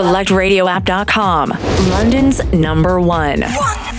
SelectRadioApp.com, London's number one. Yes,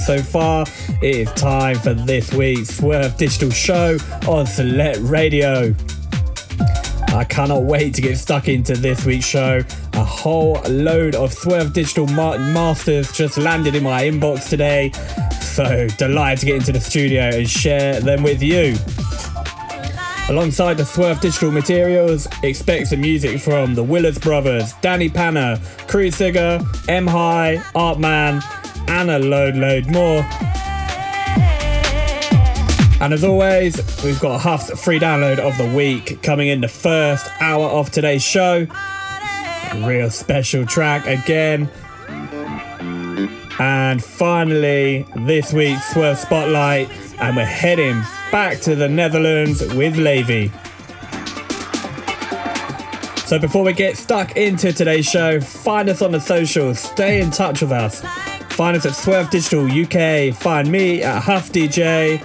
week so far. It is time for this week's Swerve Digital Show on Select Radio. I cannot wait to get stuck into this week's show. A whole load of Swerve Digital ma- Masters just landed in my inbox today, so delighted to get into the studio and share them with you. Alongside the Swerve Digital materials, expect some music from the Willis Brothers, Danny Panna, Cruciger, M High, Artman, and a load, load more. And as always, we've got a Huff's free download of the week coming in the first hour of today's show. A real special track again. And finally, this week's Swerve Spotlight, and we're heading back to the Netherlands with Levy. So before we get stuck into today's show, find us on the socials, stay in touch with us. Find us at Swerve Digital UK, find me at Huff DJ.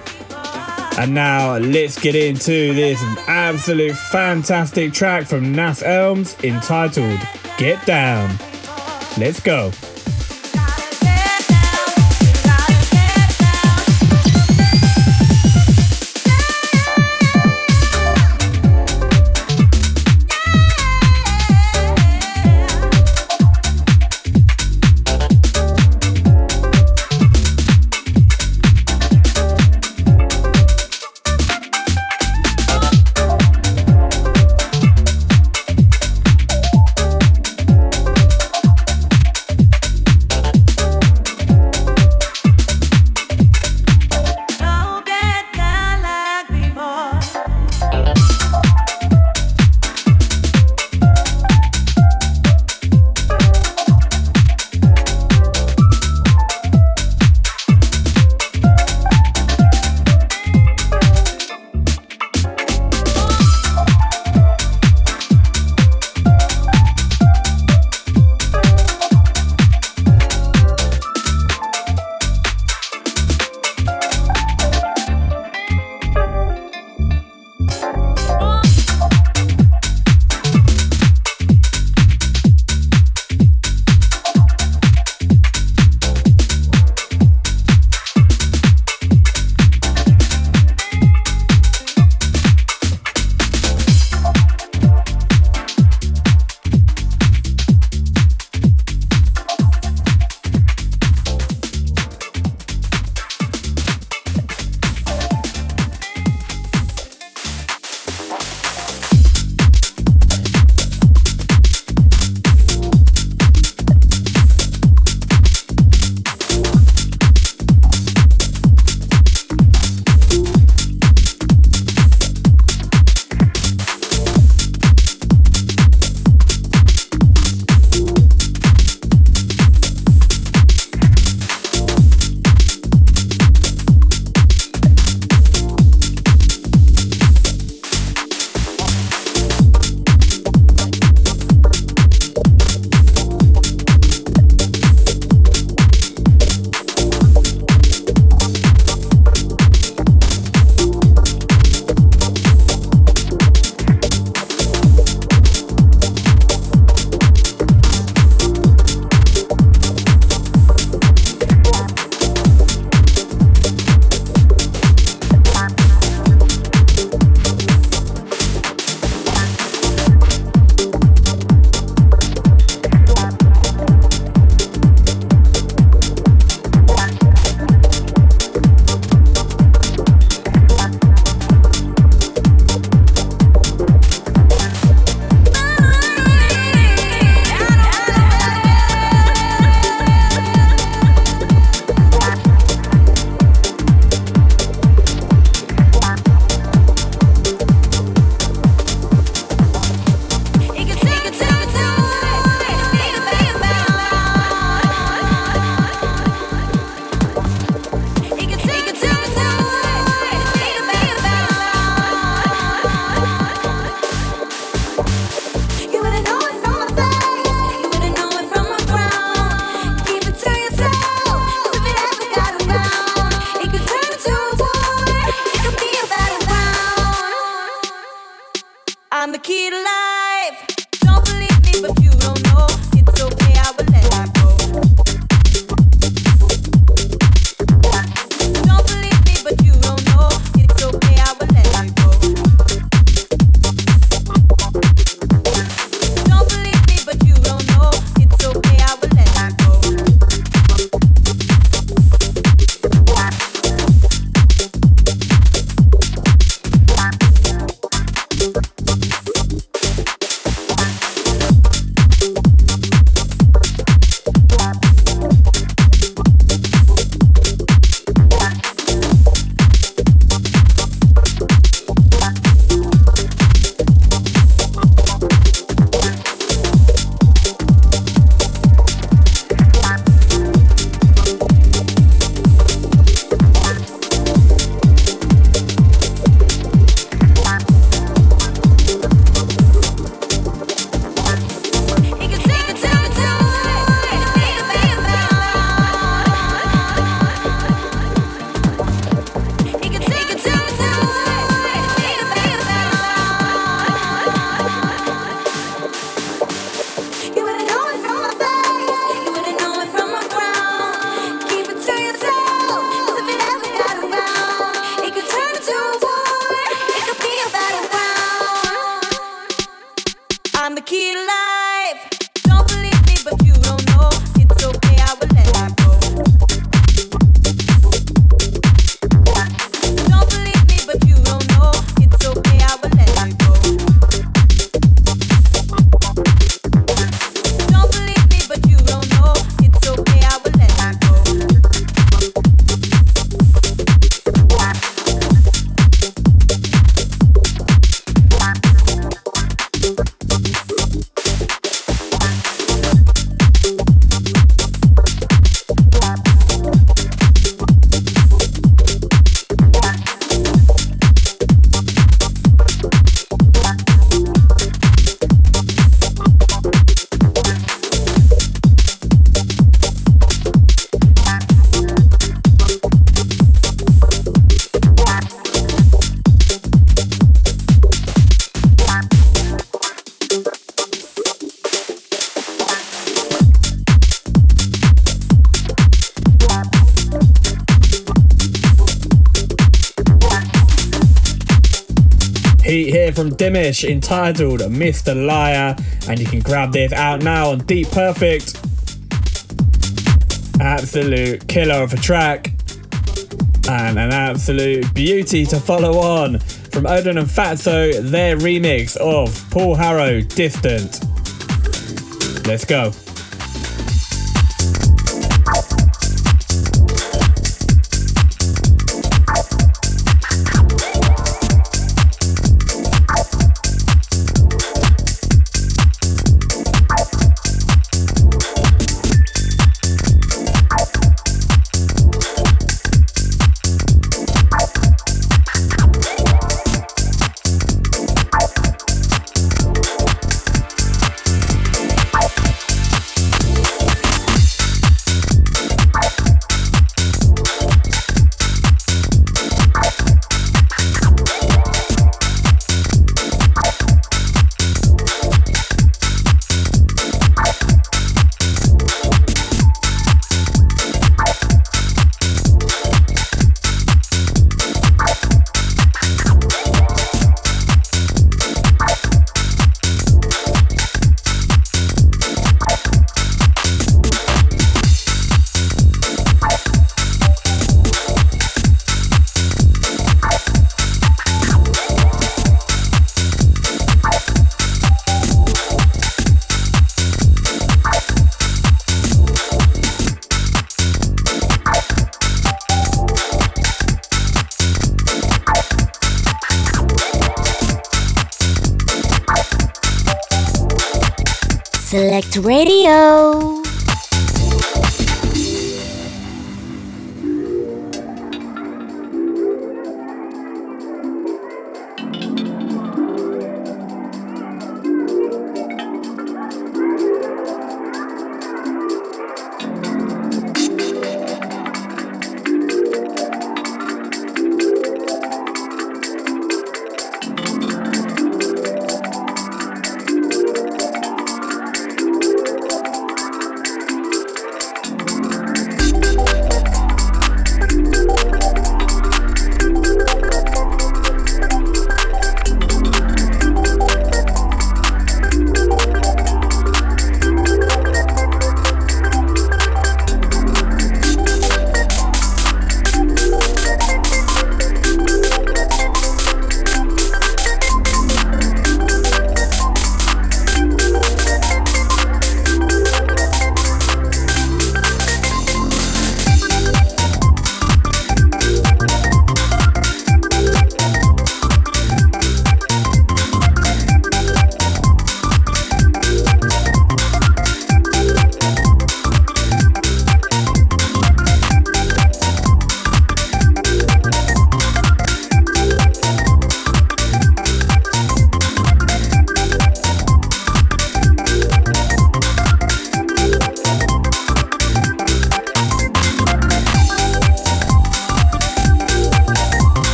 And now let's get into this absolute fantastic track from Nas Elms entitled Get Down. Let's go. Dimish entitled Mr. Liar, and you can grab this out now on Deep Perfect. Absolute killer of a track, and an absolute beauty to follow on from Odin and Fatso, their remix of Paul Harrow Distant. Let's go. Radio.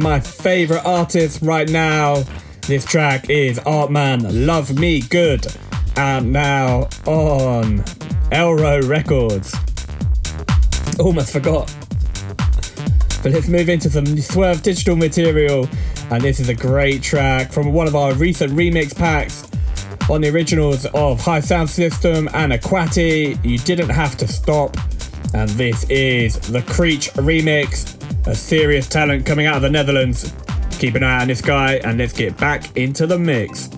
Of my favorite artists right now. This track is Artman Love Me Good, and now on Elro Records. Almost forgot. But let's move into some Swerve digital material, and this is a great track from one of our recent remix packs on the originals of High Sound System and Aquati. You didn't have to stop, and this is the Creech remix, a serious talent coming out of the Netherlands. Keep an eye on this guy, and let's get back into the mix.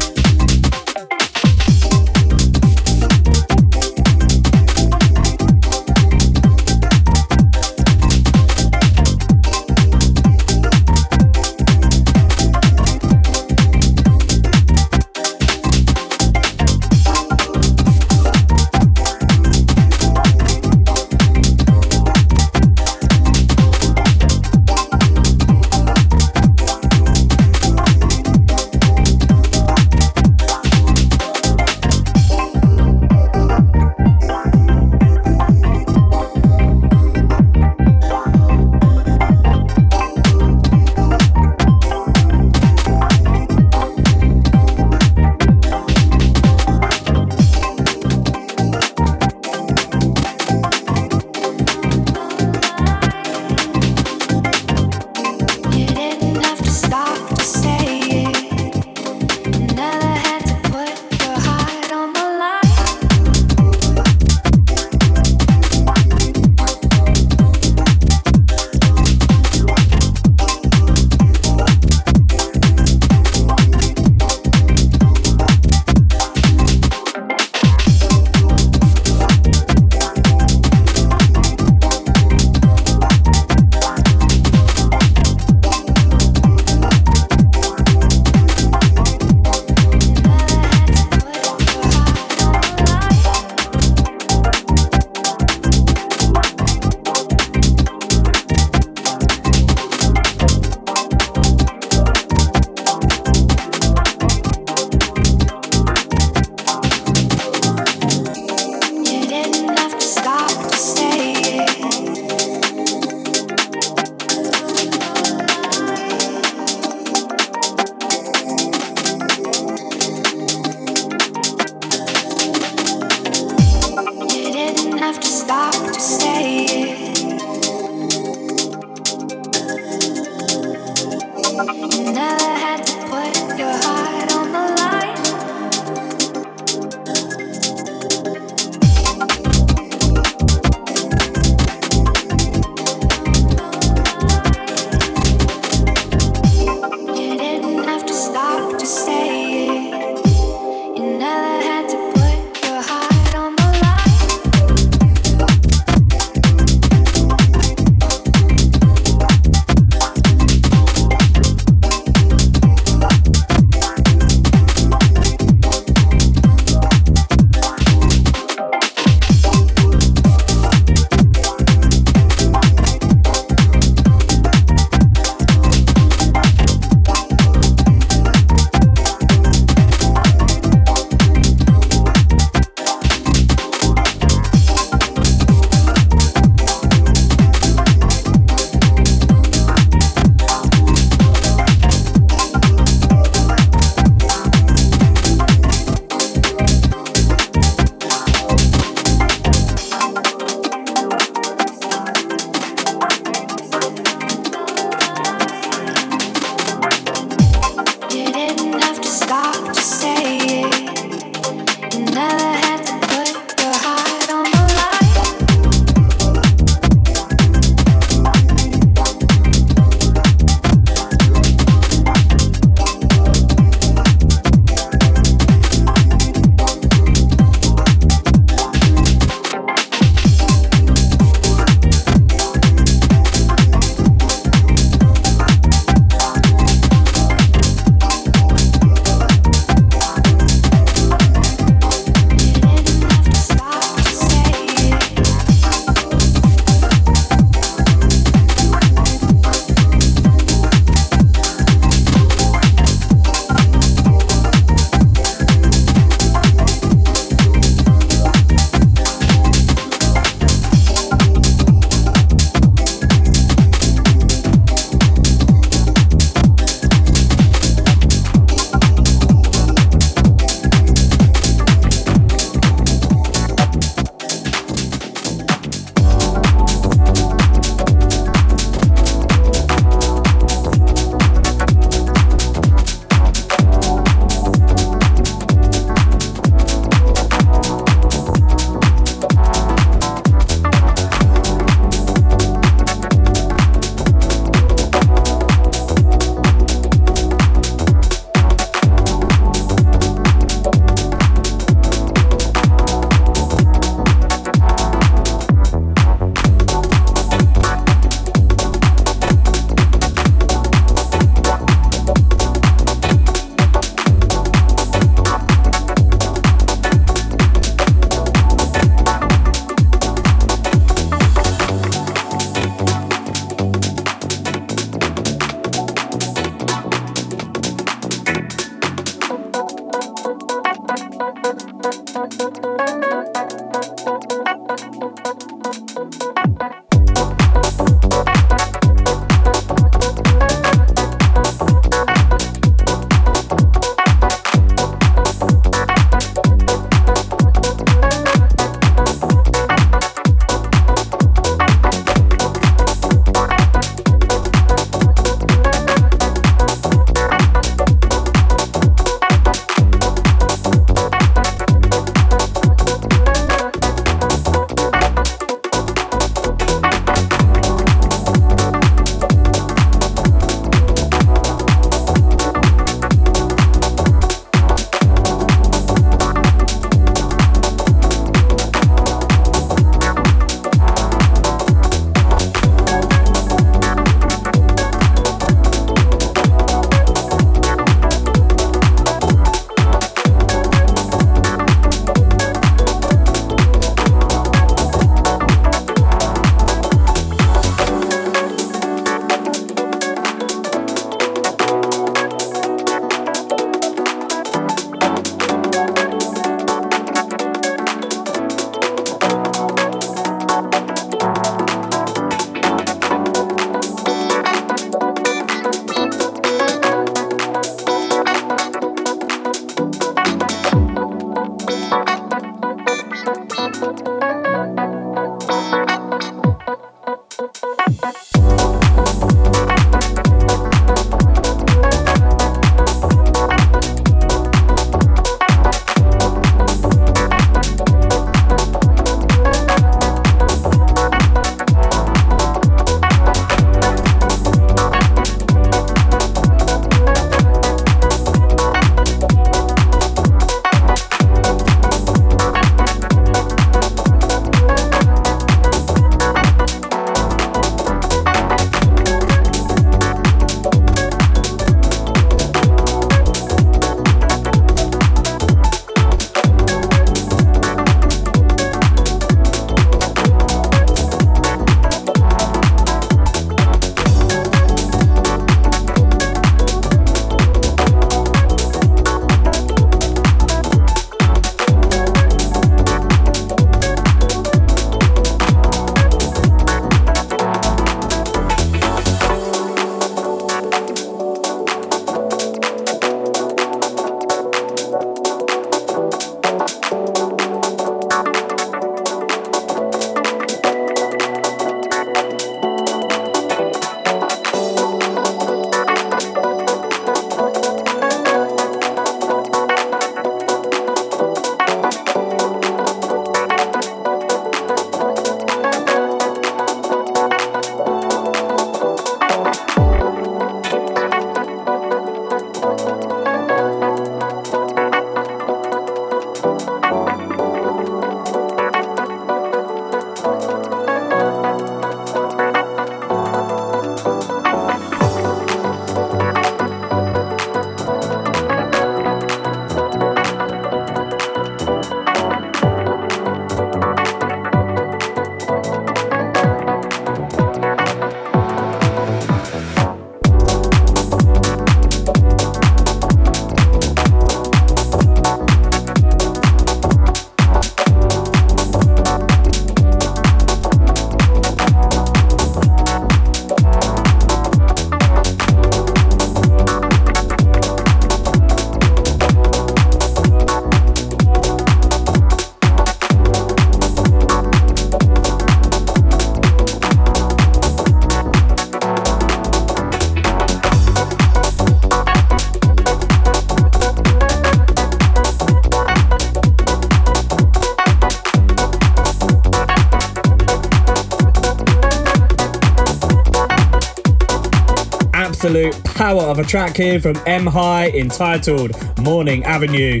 Track here from M High entitled Morning Avenue.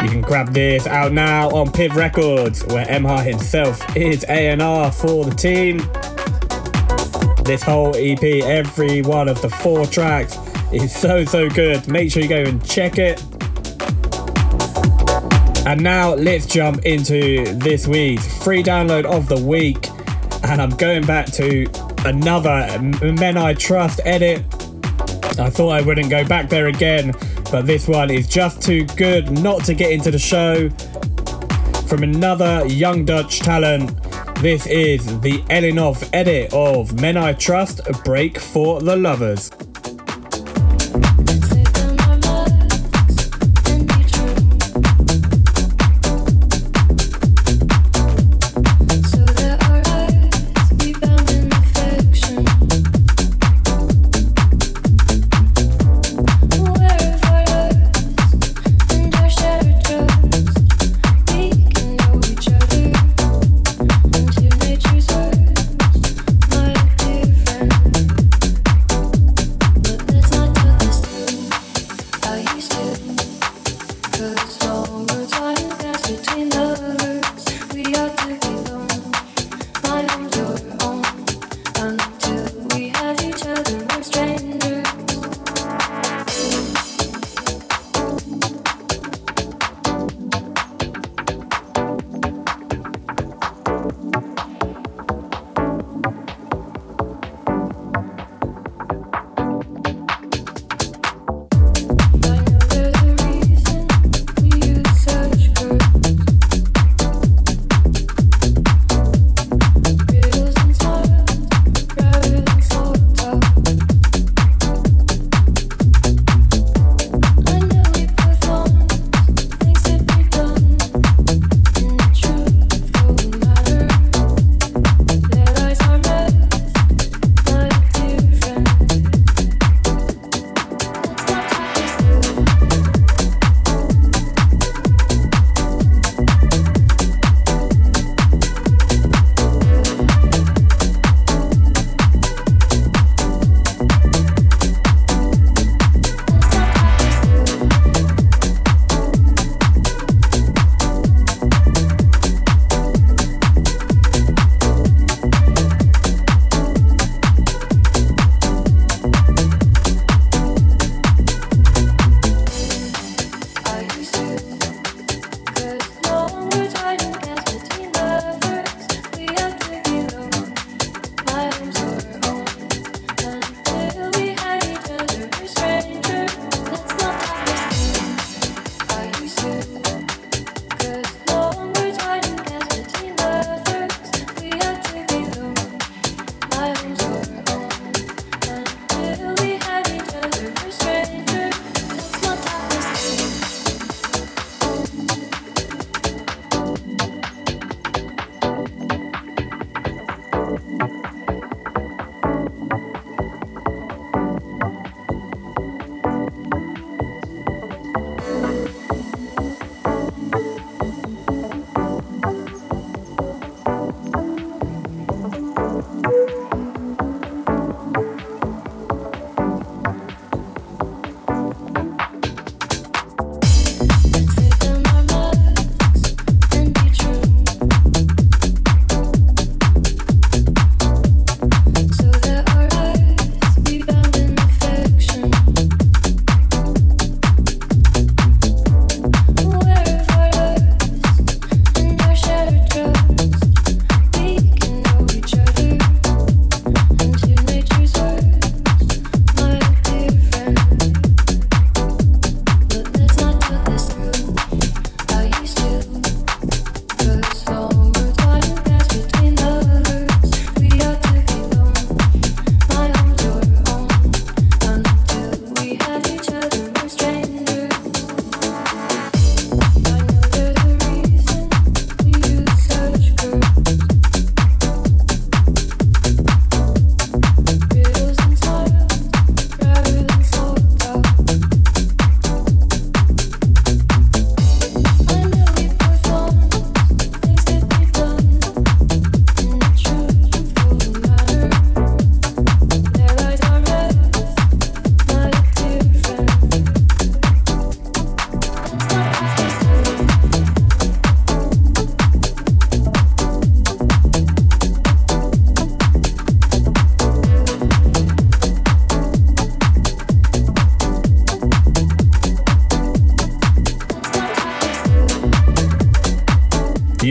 You can grab this out now on PIV Records, where M High himself is A&R for the team. This whole EP, every one of the four tracks, is so so good. Make sure you go and check it. And now let's jump into this week's free download of the week. And I'm going back to another Men I Trust edit. I thought I wouldn't go back there again, but this one is just too good not to get into the show. From another young Dutch talent, this is the Elinov edit of Men I Trust Break for the Lovers.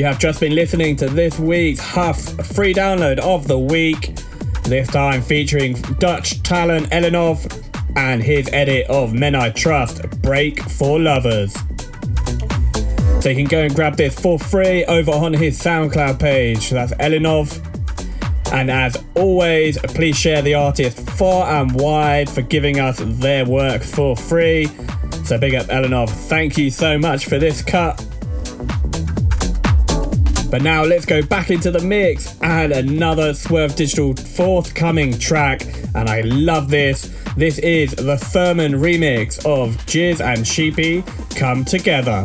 Have just been listening to this week's Huff free download of the week, this time featuring Dutch talent Elenov and his edit of Men I Trust Break for Lovers. So you can go and grab this for free over on his SoundCloud page. That's Elenov. And as always, please share the artist far and wide for giving us their work for free. So big up Elenov. Thank you so much for this cut. But now let's go back into the mix and another Swerve Digital forthcoming track. And I love this. This is the Thurman remix of Jizz and Sheepy Come Together.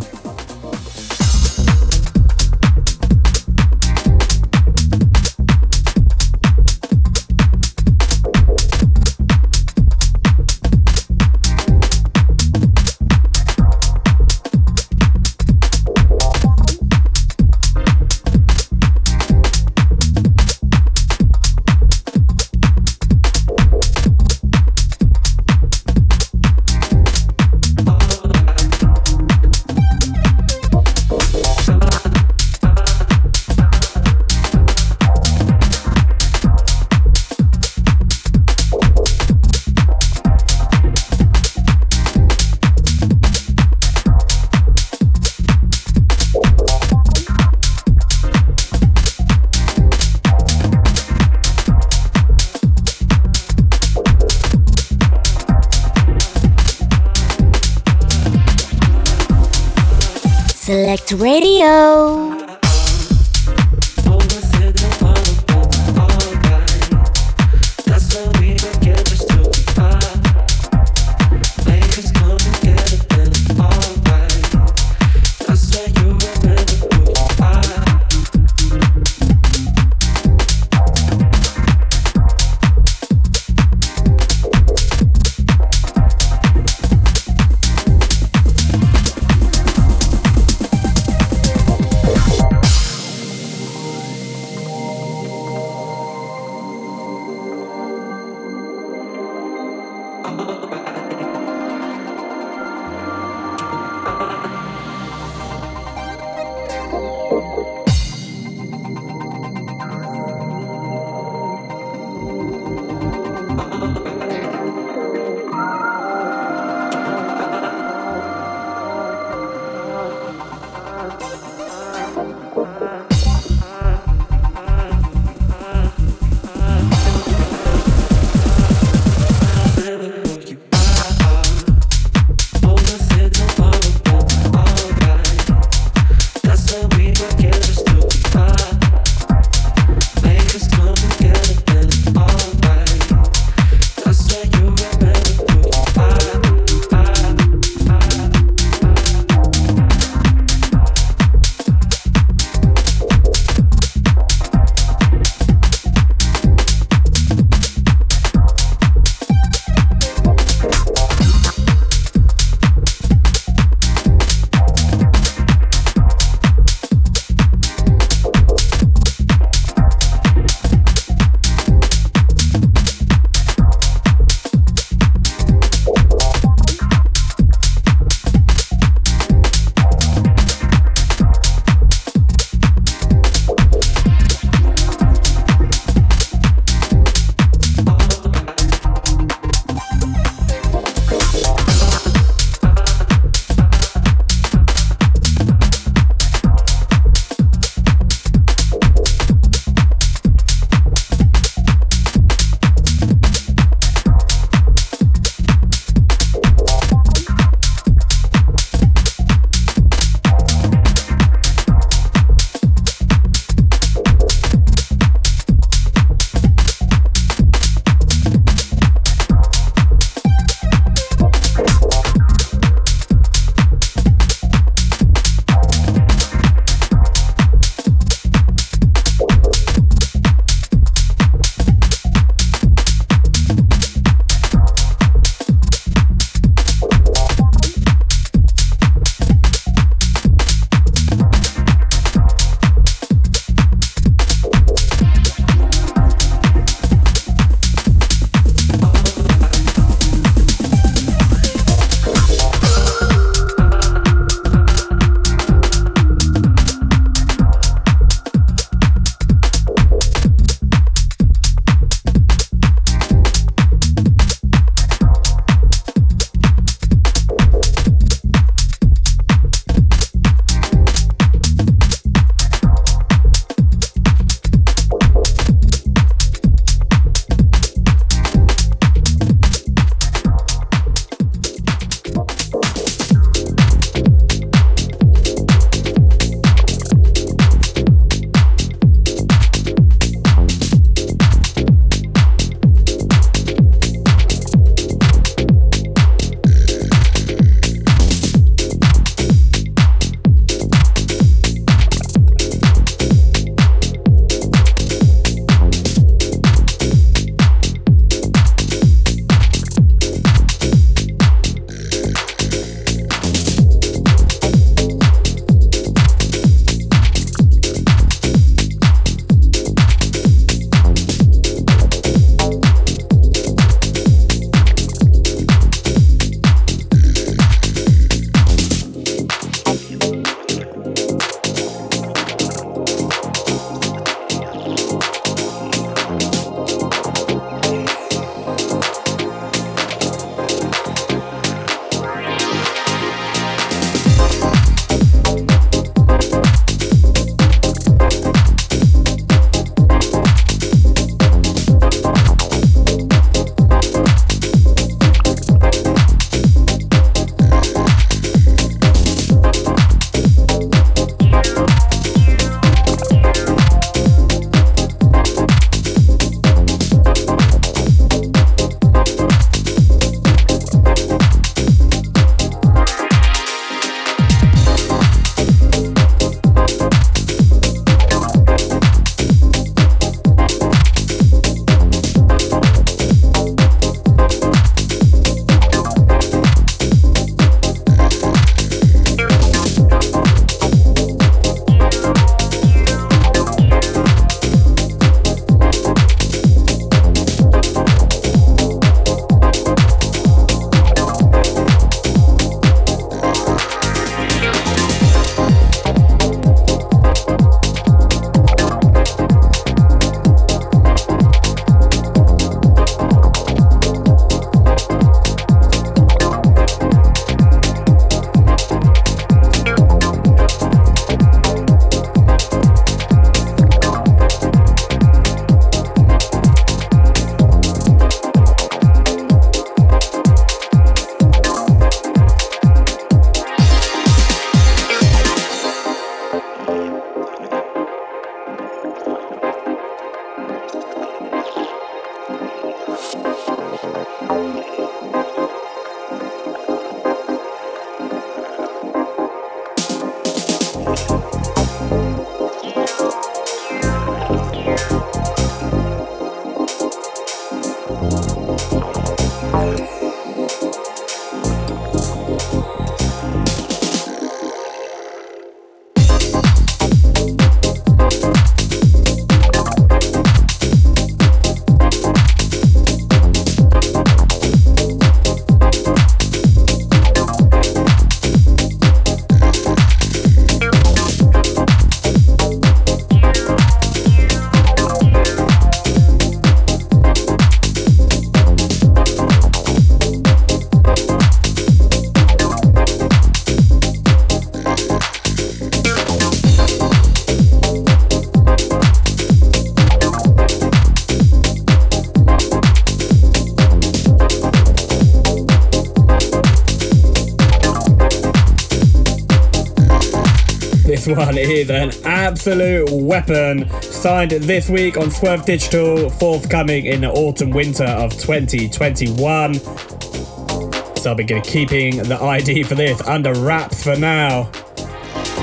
One is an absolute weapon. Signed this week on Swerve Digital, forthcoming in the autumn winter of 2021. So I'll be keeping the ID for this under wraps for now.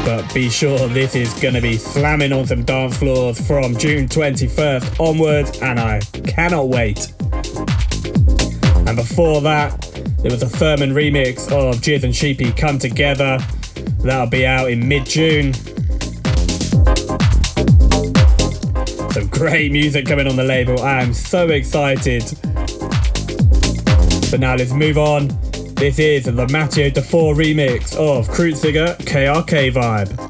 But be sure this is going to be slamming on some dance floors from June 21st onwards, and I cannot wait. And before that, there was a Thurman remix of Jizz and Sheepy Come Together. That'll be out in mid June. Some great music coming on the label. I am so excited. But now let's move on. This is the Matteo Dufour remix of Kreuziger KRK Vibe.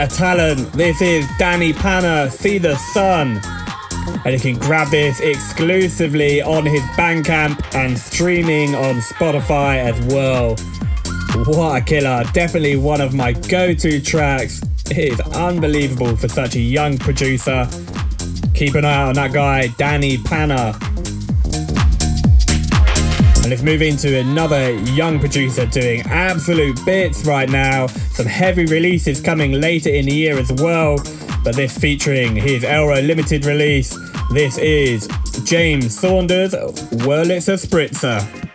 A talent. This is Danny Panna, See the Sun. And you can grab this exclusively on his Bandcamp and streaming on Spotify as well. What a killer. Definitely one of my go to tracks. It is unbelievable for such a young producer. Keep an eye out on that guy, Danny Panna. Let's move into another young producer doing absolute bits right now. Some heavy releases coming later in the year as well. But this featuring his Elro limited release. This is James Saunders, Wurlitzer Spritzer.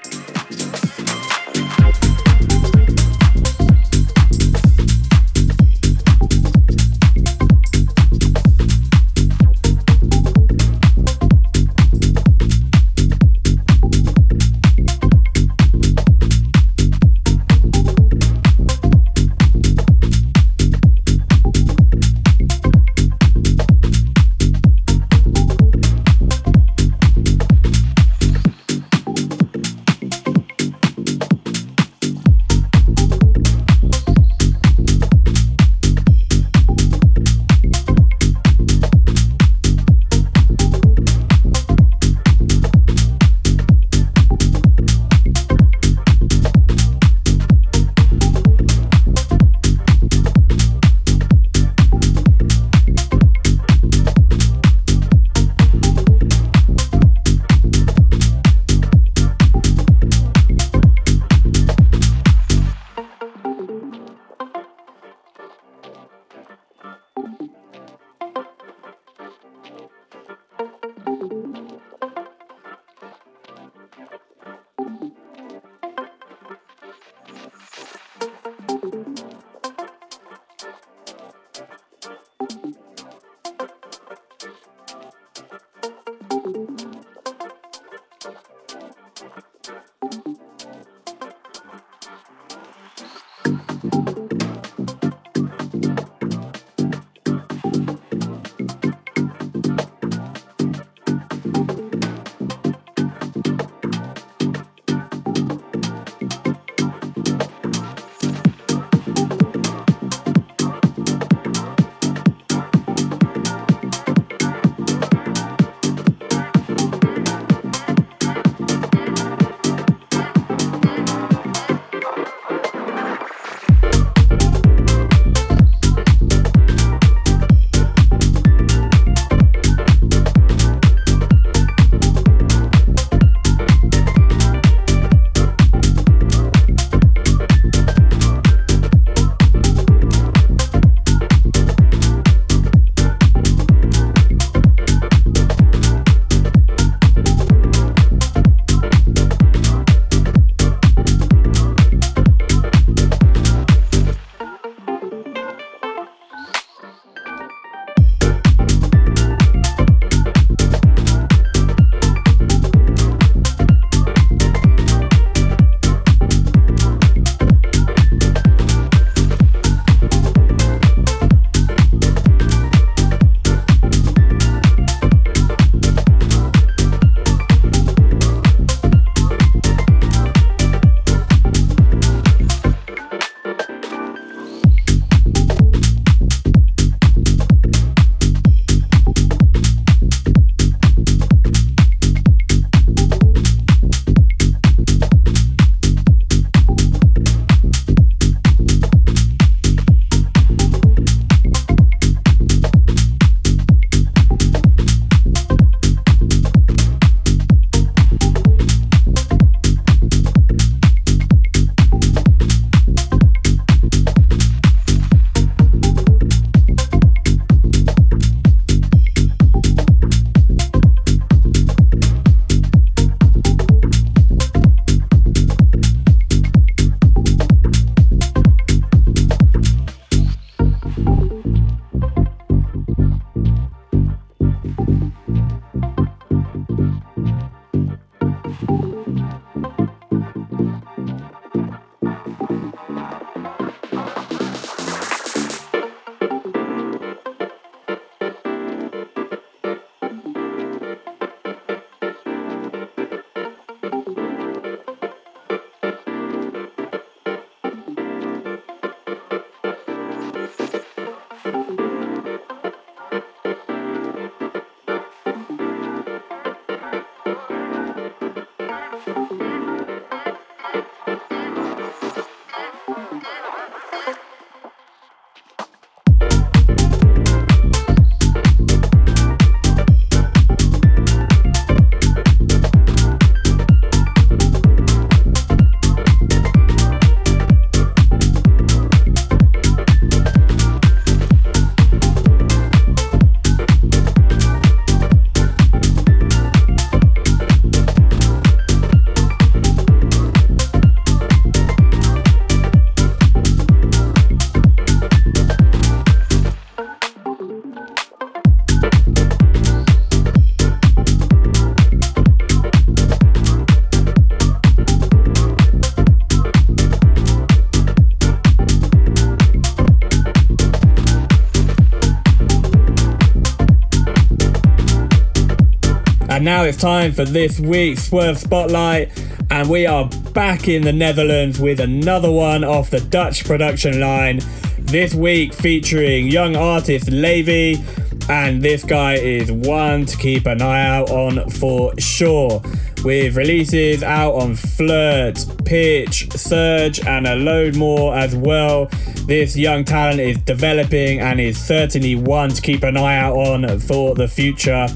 Now it's time for this week's Swerve Spotlight, and we are back in the Netherlands with another one off the Dutch production line. This week featuring young artist Levy, and this guy is one to keep an eye out on for sure. With releases out on Flirt, Pitch, Surge, and a load more as well. This young talent is developing and is certainly one to keep an eye out on for the future.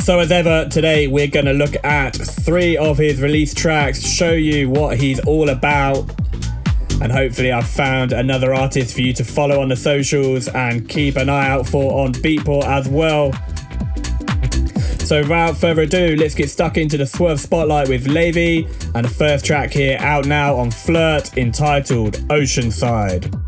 So, as ever, today we're going to look at three of his release tracks, show you what he's all about, and hopefully, I've found another artist for you to follow on the socials and keep an eye out for on Beatport as well. So, without further ado, let's get stuck into the Swerve Spotlight with Levy and the first track here out now on Flirt entitled Oceanside.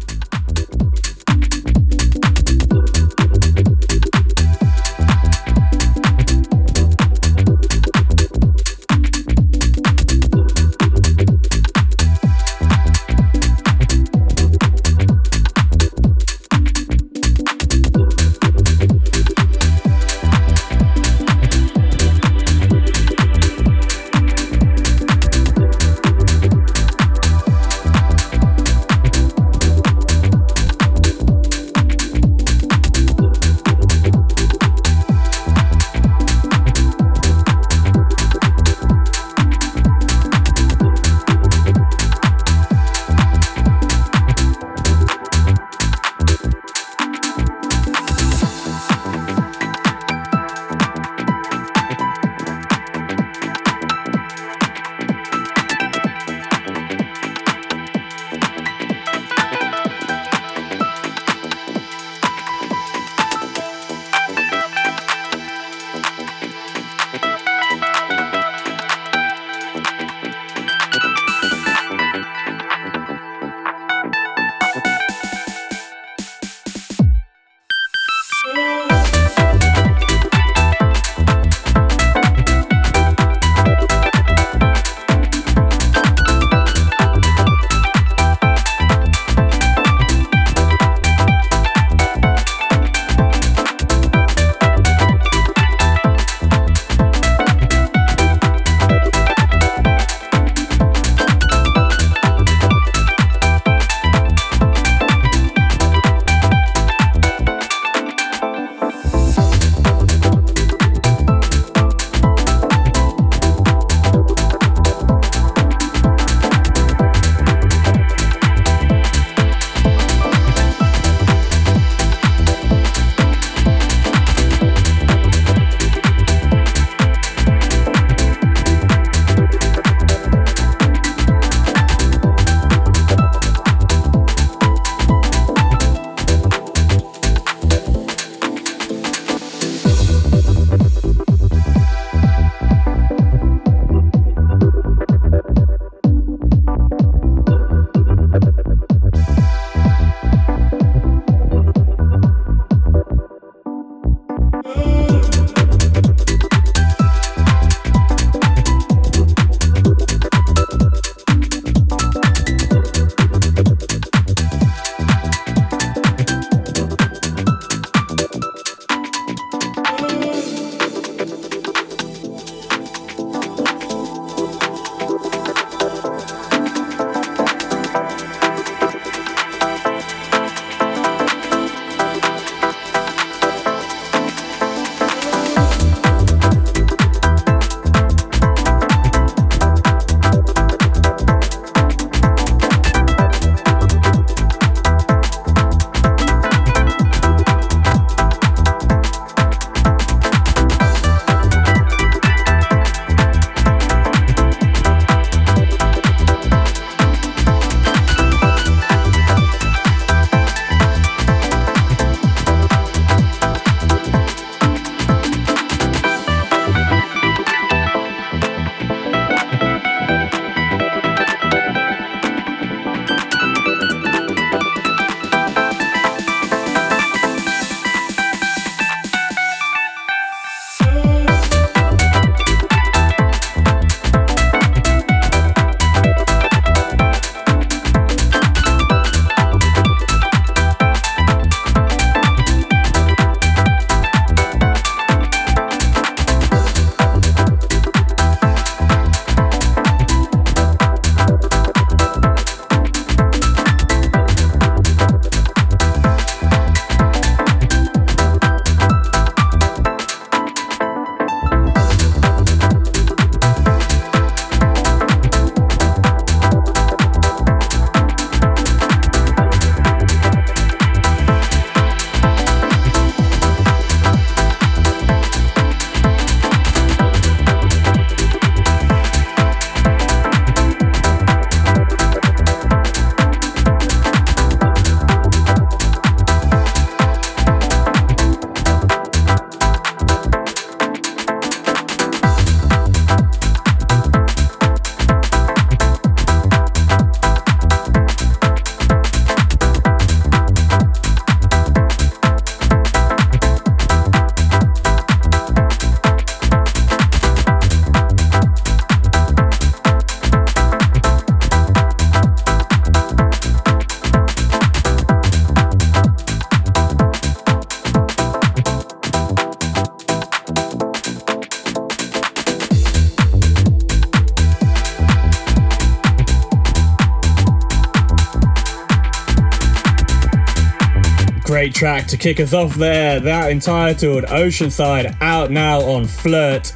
Great track to kick us off there. That entitled Oceanside out now on Flirt.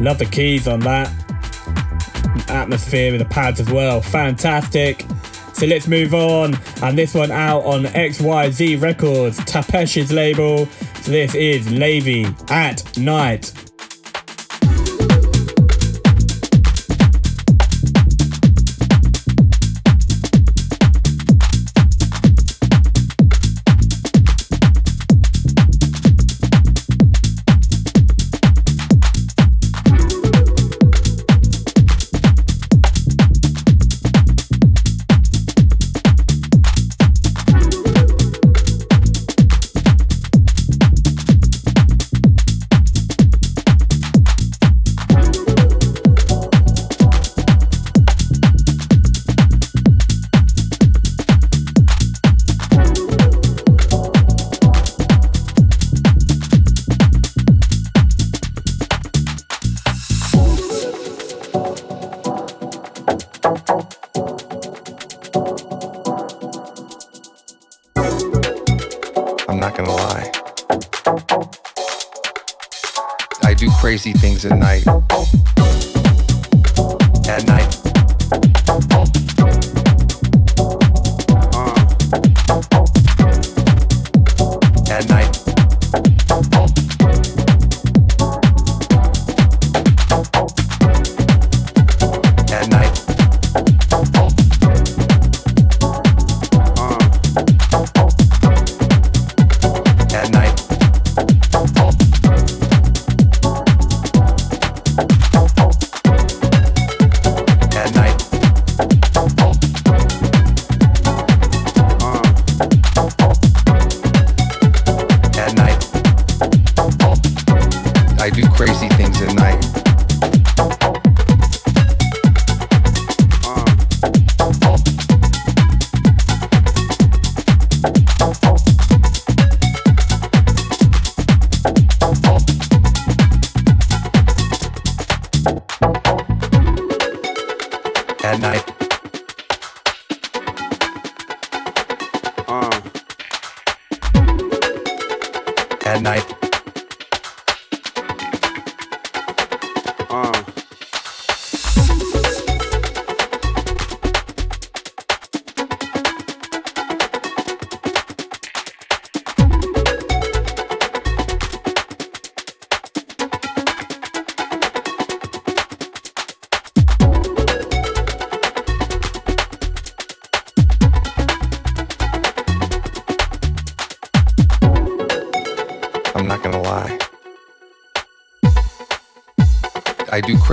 Love the keys on that. Atmosphere with the pads as well. Fantastic. So let's move on. And this one out on XYZ Records, Tapesh's label. So this is Lavy at Night.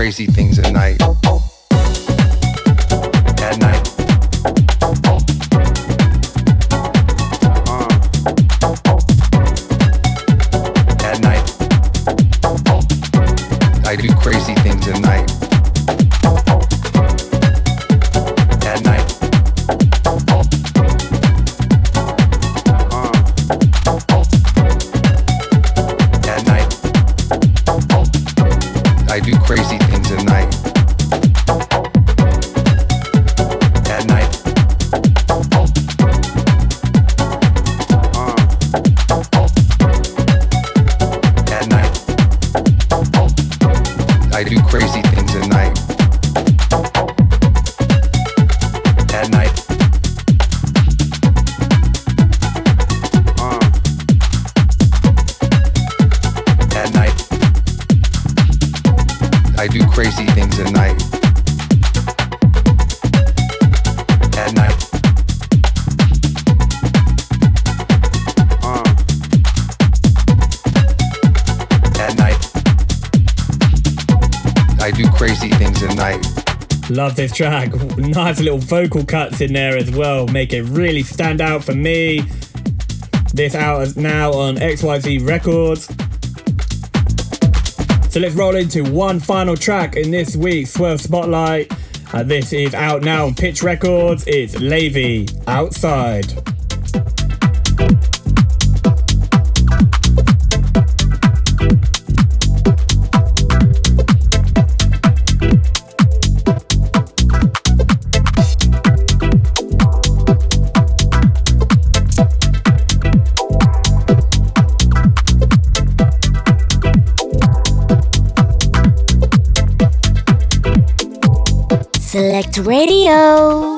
Crazy things Love this track. Nice little vocal cuts in there as well. Make it really stand out for me. This out now on XYZ Records. So let's roll into one final track in this week's Swerve Spotlight. Uh, this is out now on Pitch Records. It's Lavy Outside. Select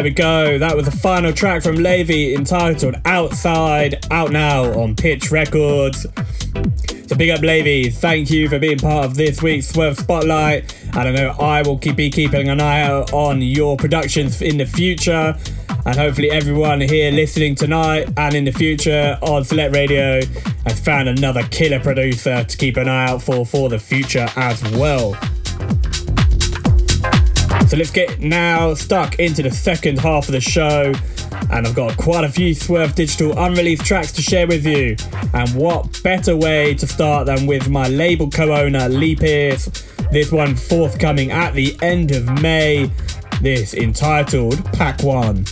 Radio. we go. That was the final track from Levy entitled Outside, out now on Pitch Records. So big up Levy, thank you for being part of this week's Swerve Spotlight. I don't know, I will keep be keeping an eye out on your productions in the future. And hopefully, everyone here listening tonight and in the future on Select Radio has found another killer producer to keep an eye out for for the future as well. So let's get now stuck into the second half of the show. And I've got quite a few Swerve Digital unreleased tracks to share with you. And what better way to start than with my label co owner, Lee Pierce. This one forthcoming at the end of May. This entitled Pack One.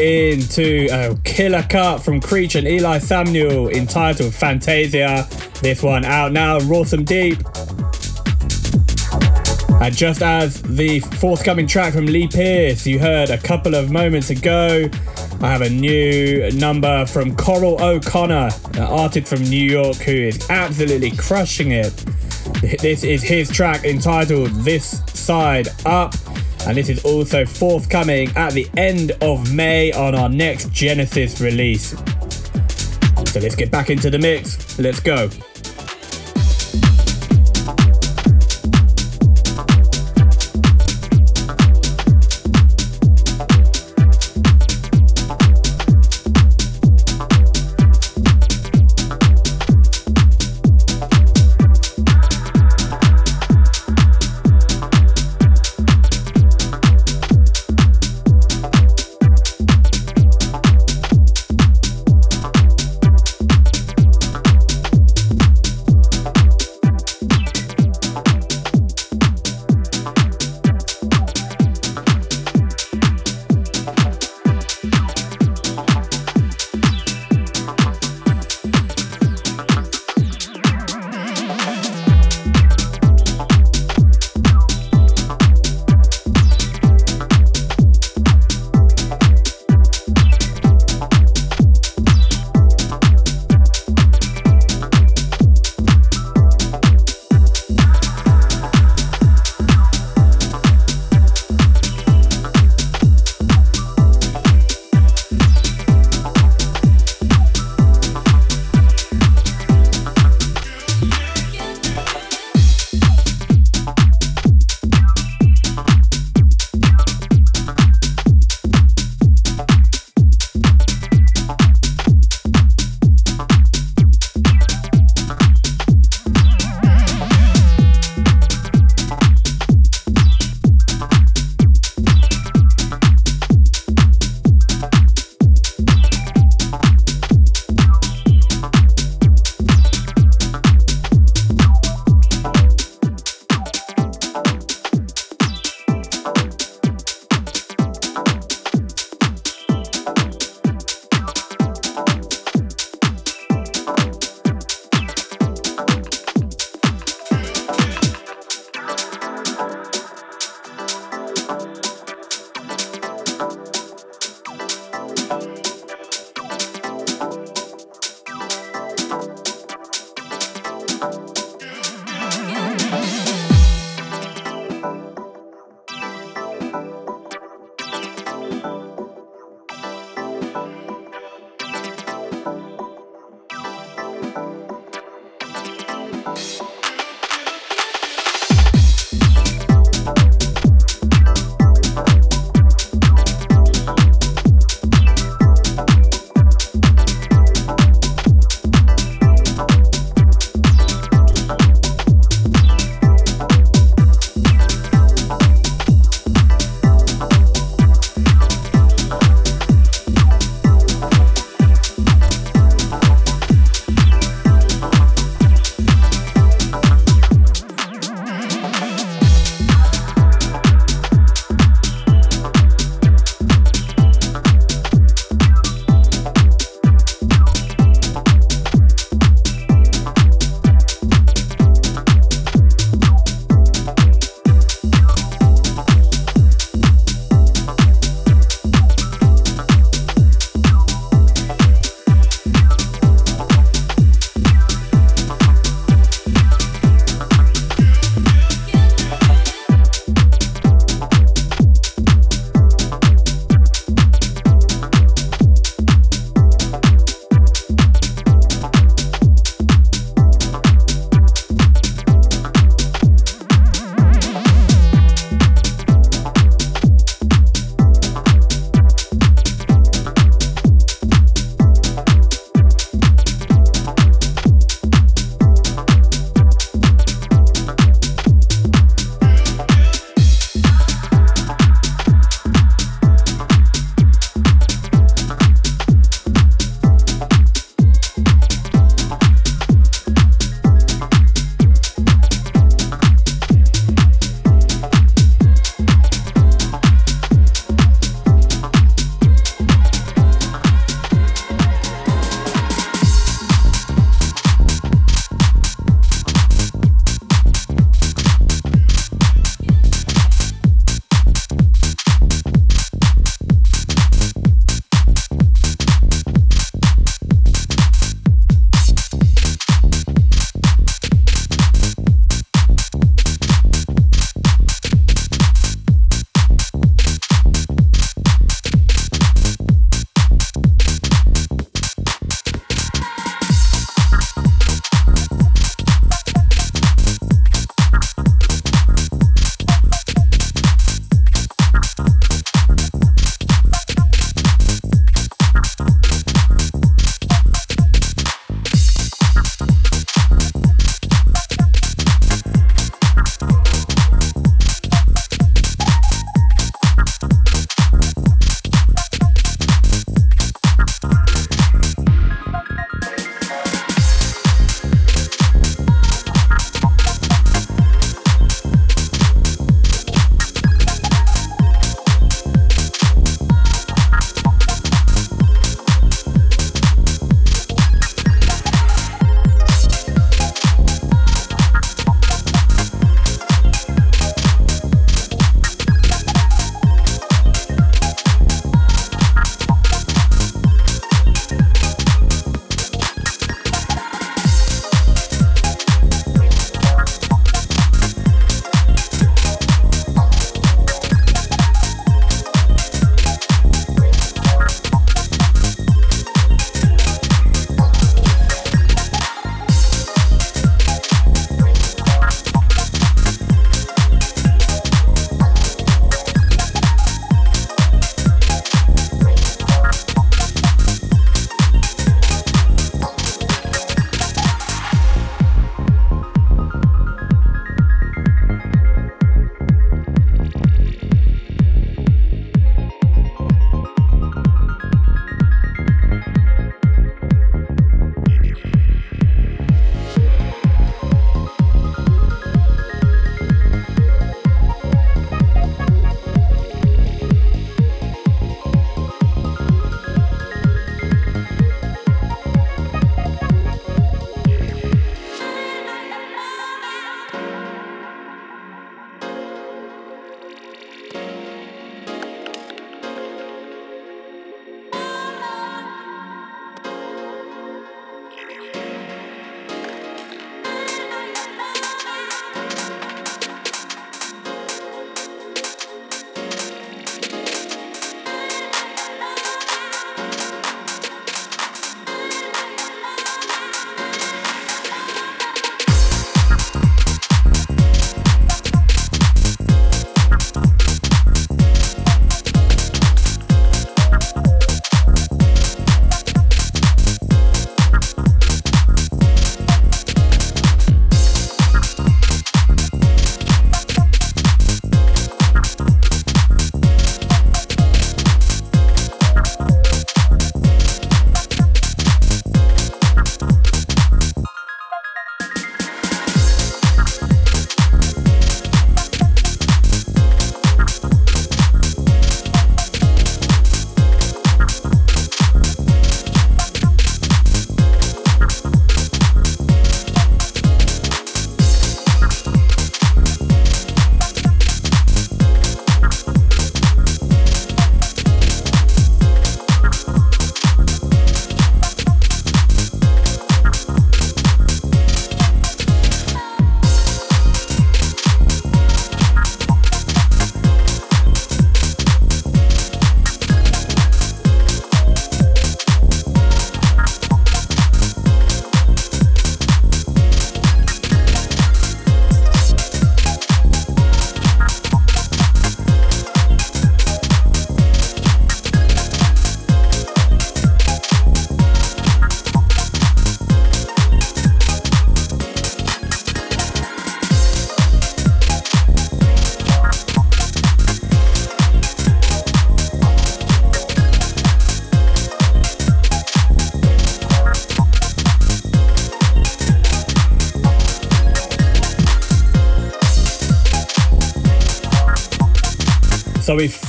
Into a killer cut from Creech and Eli Samuel entitled Fantasia. This one out now, Rawsome Deep. And just as the forthcoming track from Lee Pierce you heard a couple of moments ago, I have a new number from Coral O'Connor, an artist from New York who is absolutely crushing it. This is his track entitled This Side Up and this is also forthcoming at the end of May on our next Genesis release. So let's get back into the mix. Let's go.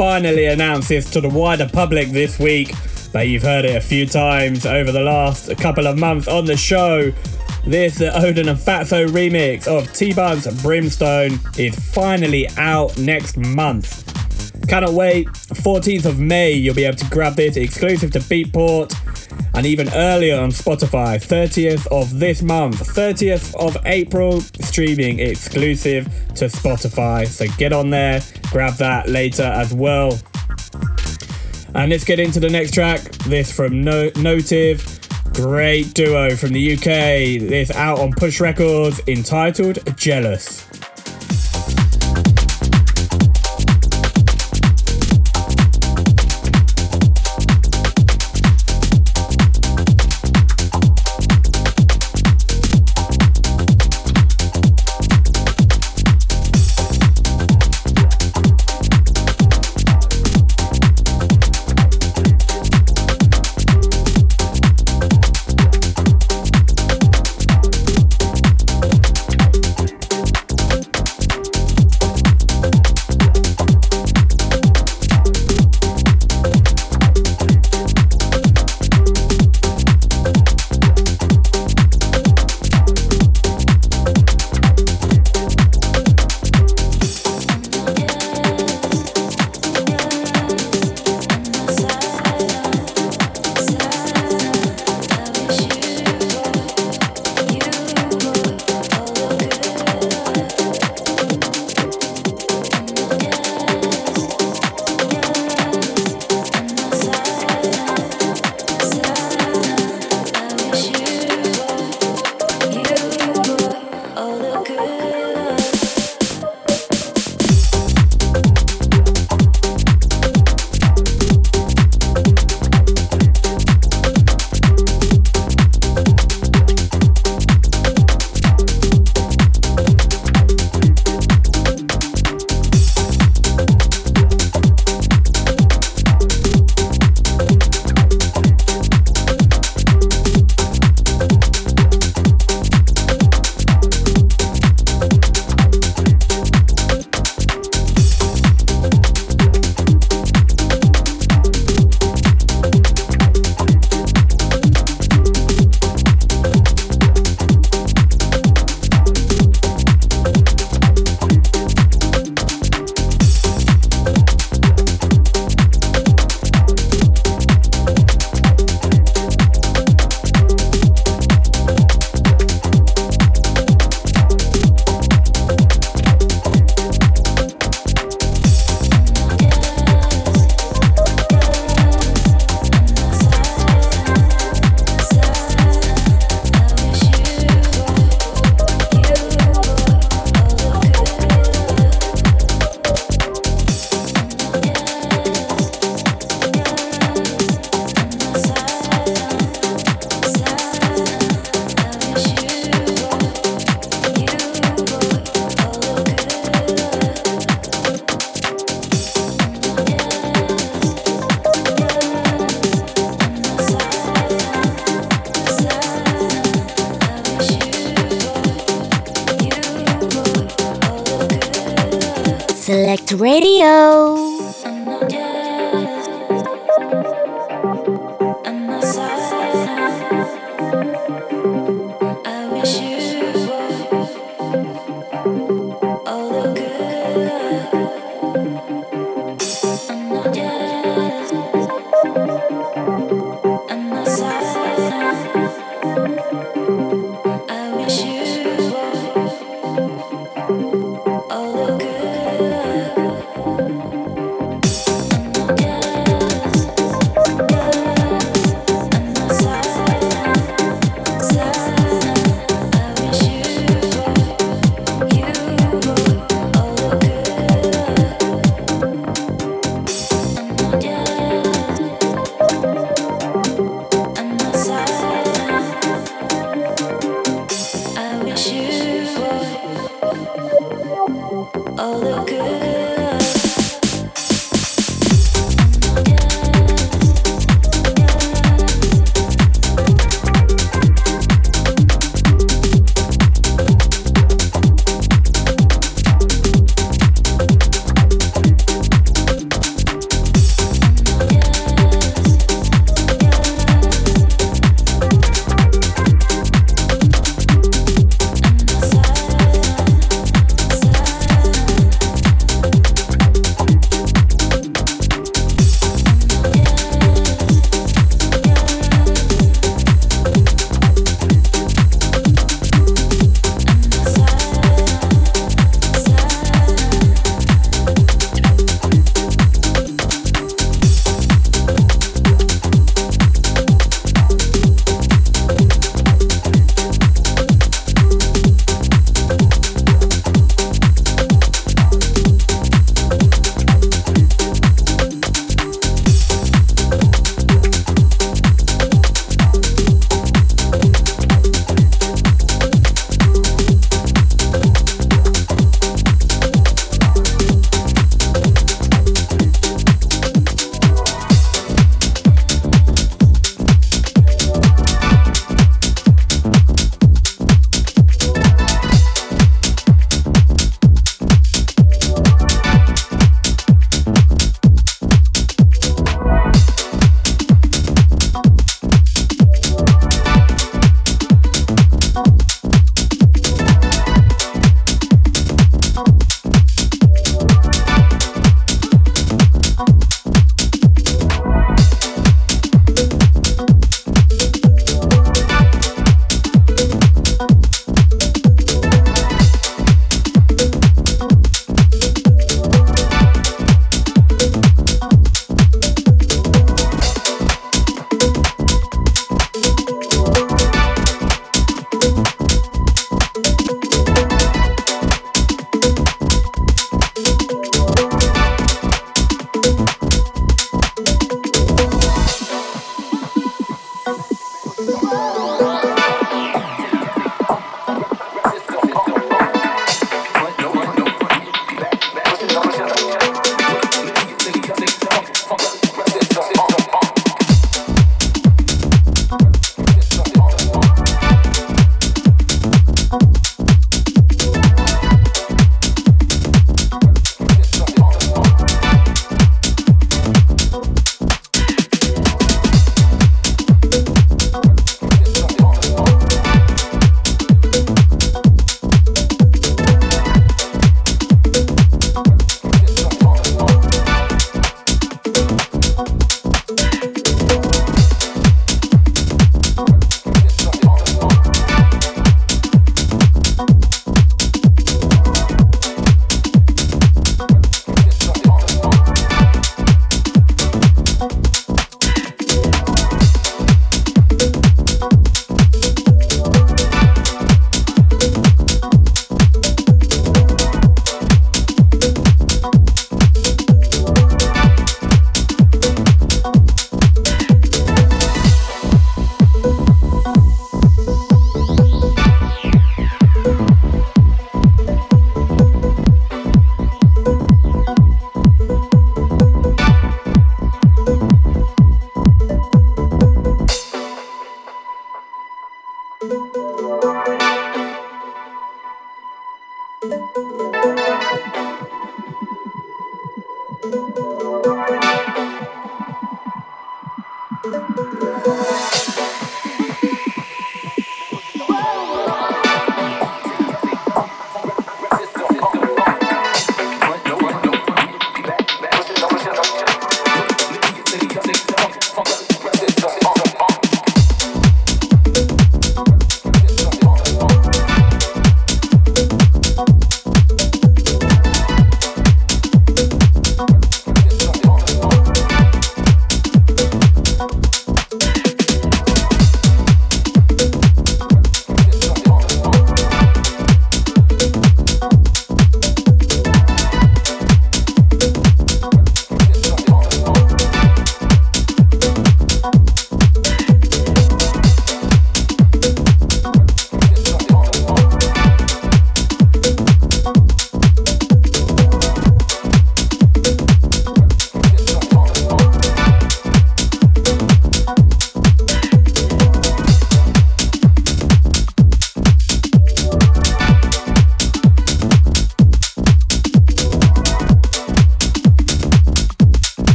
Finally announced this to the wider public this week, but you've heard it a few times over the last couple of months on the show. This Odin and Fatso remix of T-Bun's Brimstone is finally out next month. Cannot wait. 14th of May, you'll be able to grab this exclusive to Beatport and even earlier on Spotify, 30th of this month, 30th of April, streaming exclusive to Spotify. So get on there, grab that later as well. And let's get into the next track. This from no- Notive, great duo from the UK. This out on Push Records, entitled Jealous.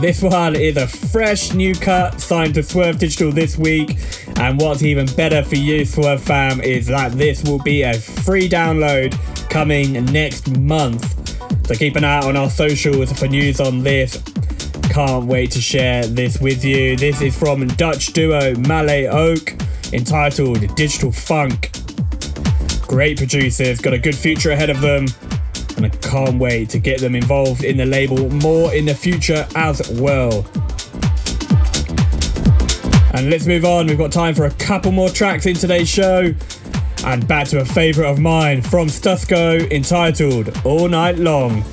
This one is a fresh new cut signed to Swerve Digital this week. And what's even better for you, Swerve fam, is that this will be a free download coming next month. So keep an eye on our socials for news on this. Can't wait to share this with you. This is from Dutch duo Malay Oak entitled Digital Funk. Great producers, got a good future ahead of them and I can't wait to get them involved in the label more in the future as well. And let's move on, we've got time for a couple more tracks in today's show. And back to a favourite of mine from Stusco entitled All Night Long.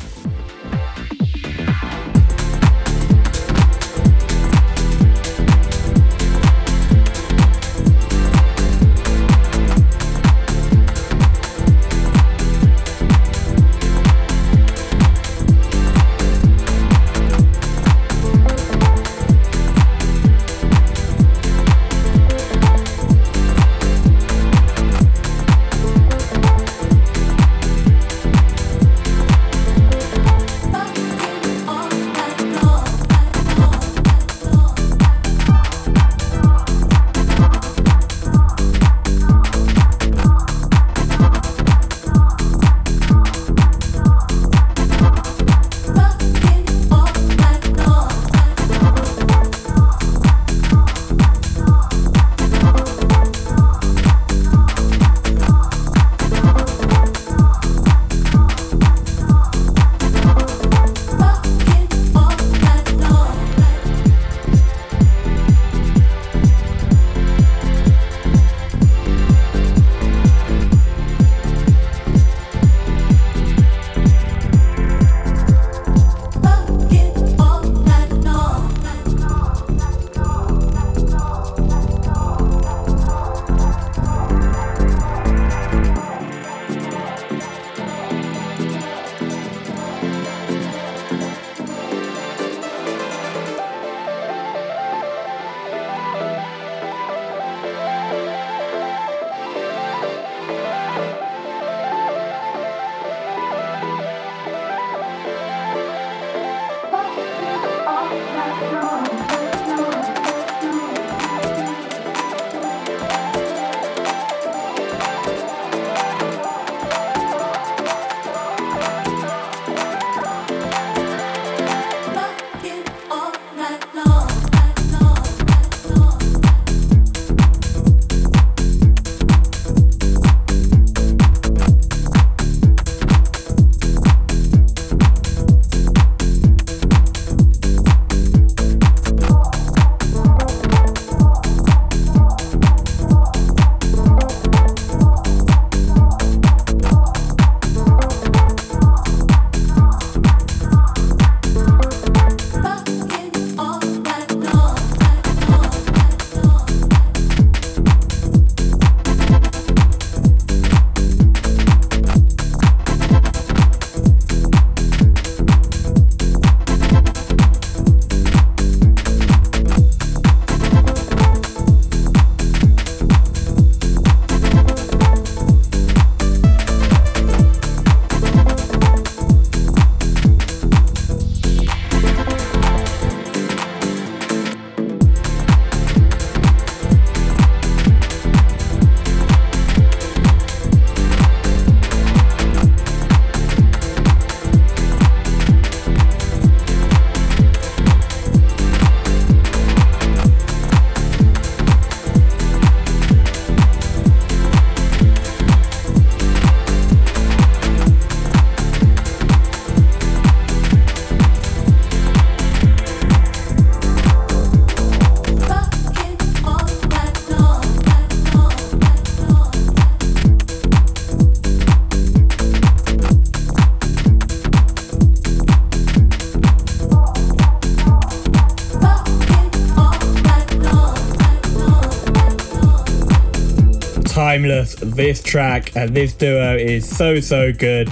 Timeless. This track and this duo is so, so good.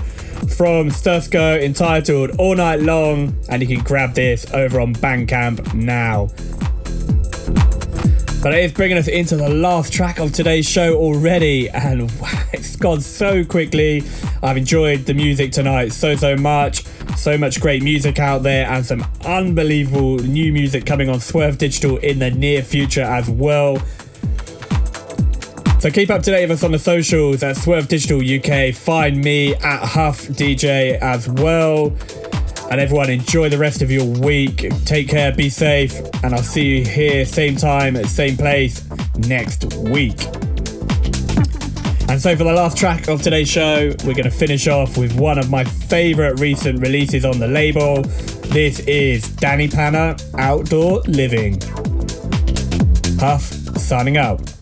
From Stusko entitled All Night Long, and you can grab this over on Bandcamp now. But it is bringing us into the last track of today's show already, and it's gone so quickly. I've enjoyed the music tonight so, so much. So much great music out there, and some unbelievable new music coming on Swerve Digital in the near future as well. So keep up to date with us on the socials at Swerve Digital UK. Find me at Huff DJ as well. And everyone, enjoy the rest of your week. Take care, be safe, and I'll see you here, same time, same place, next week. And so, for the last track of today's show, we're going to finish off with one of my favourite recent releases on the label. This is Danny Panna Outdoor Living. Huff, signing out.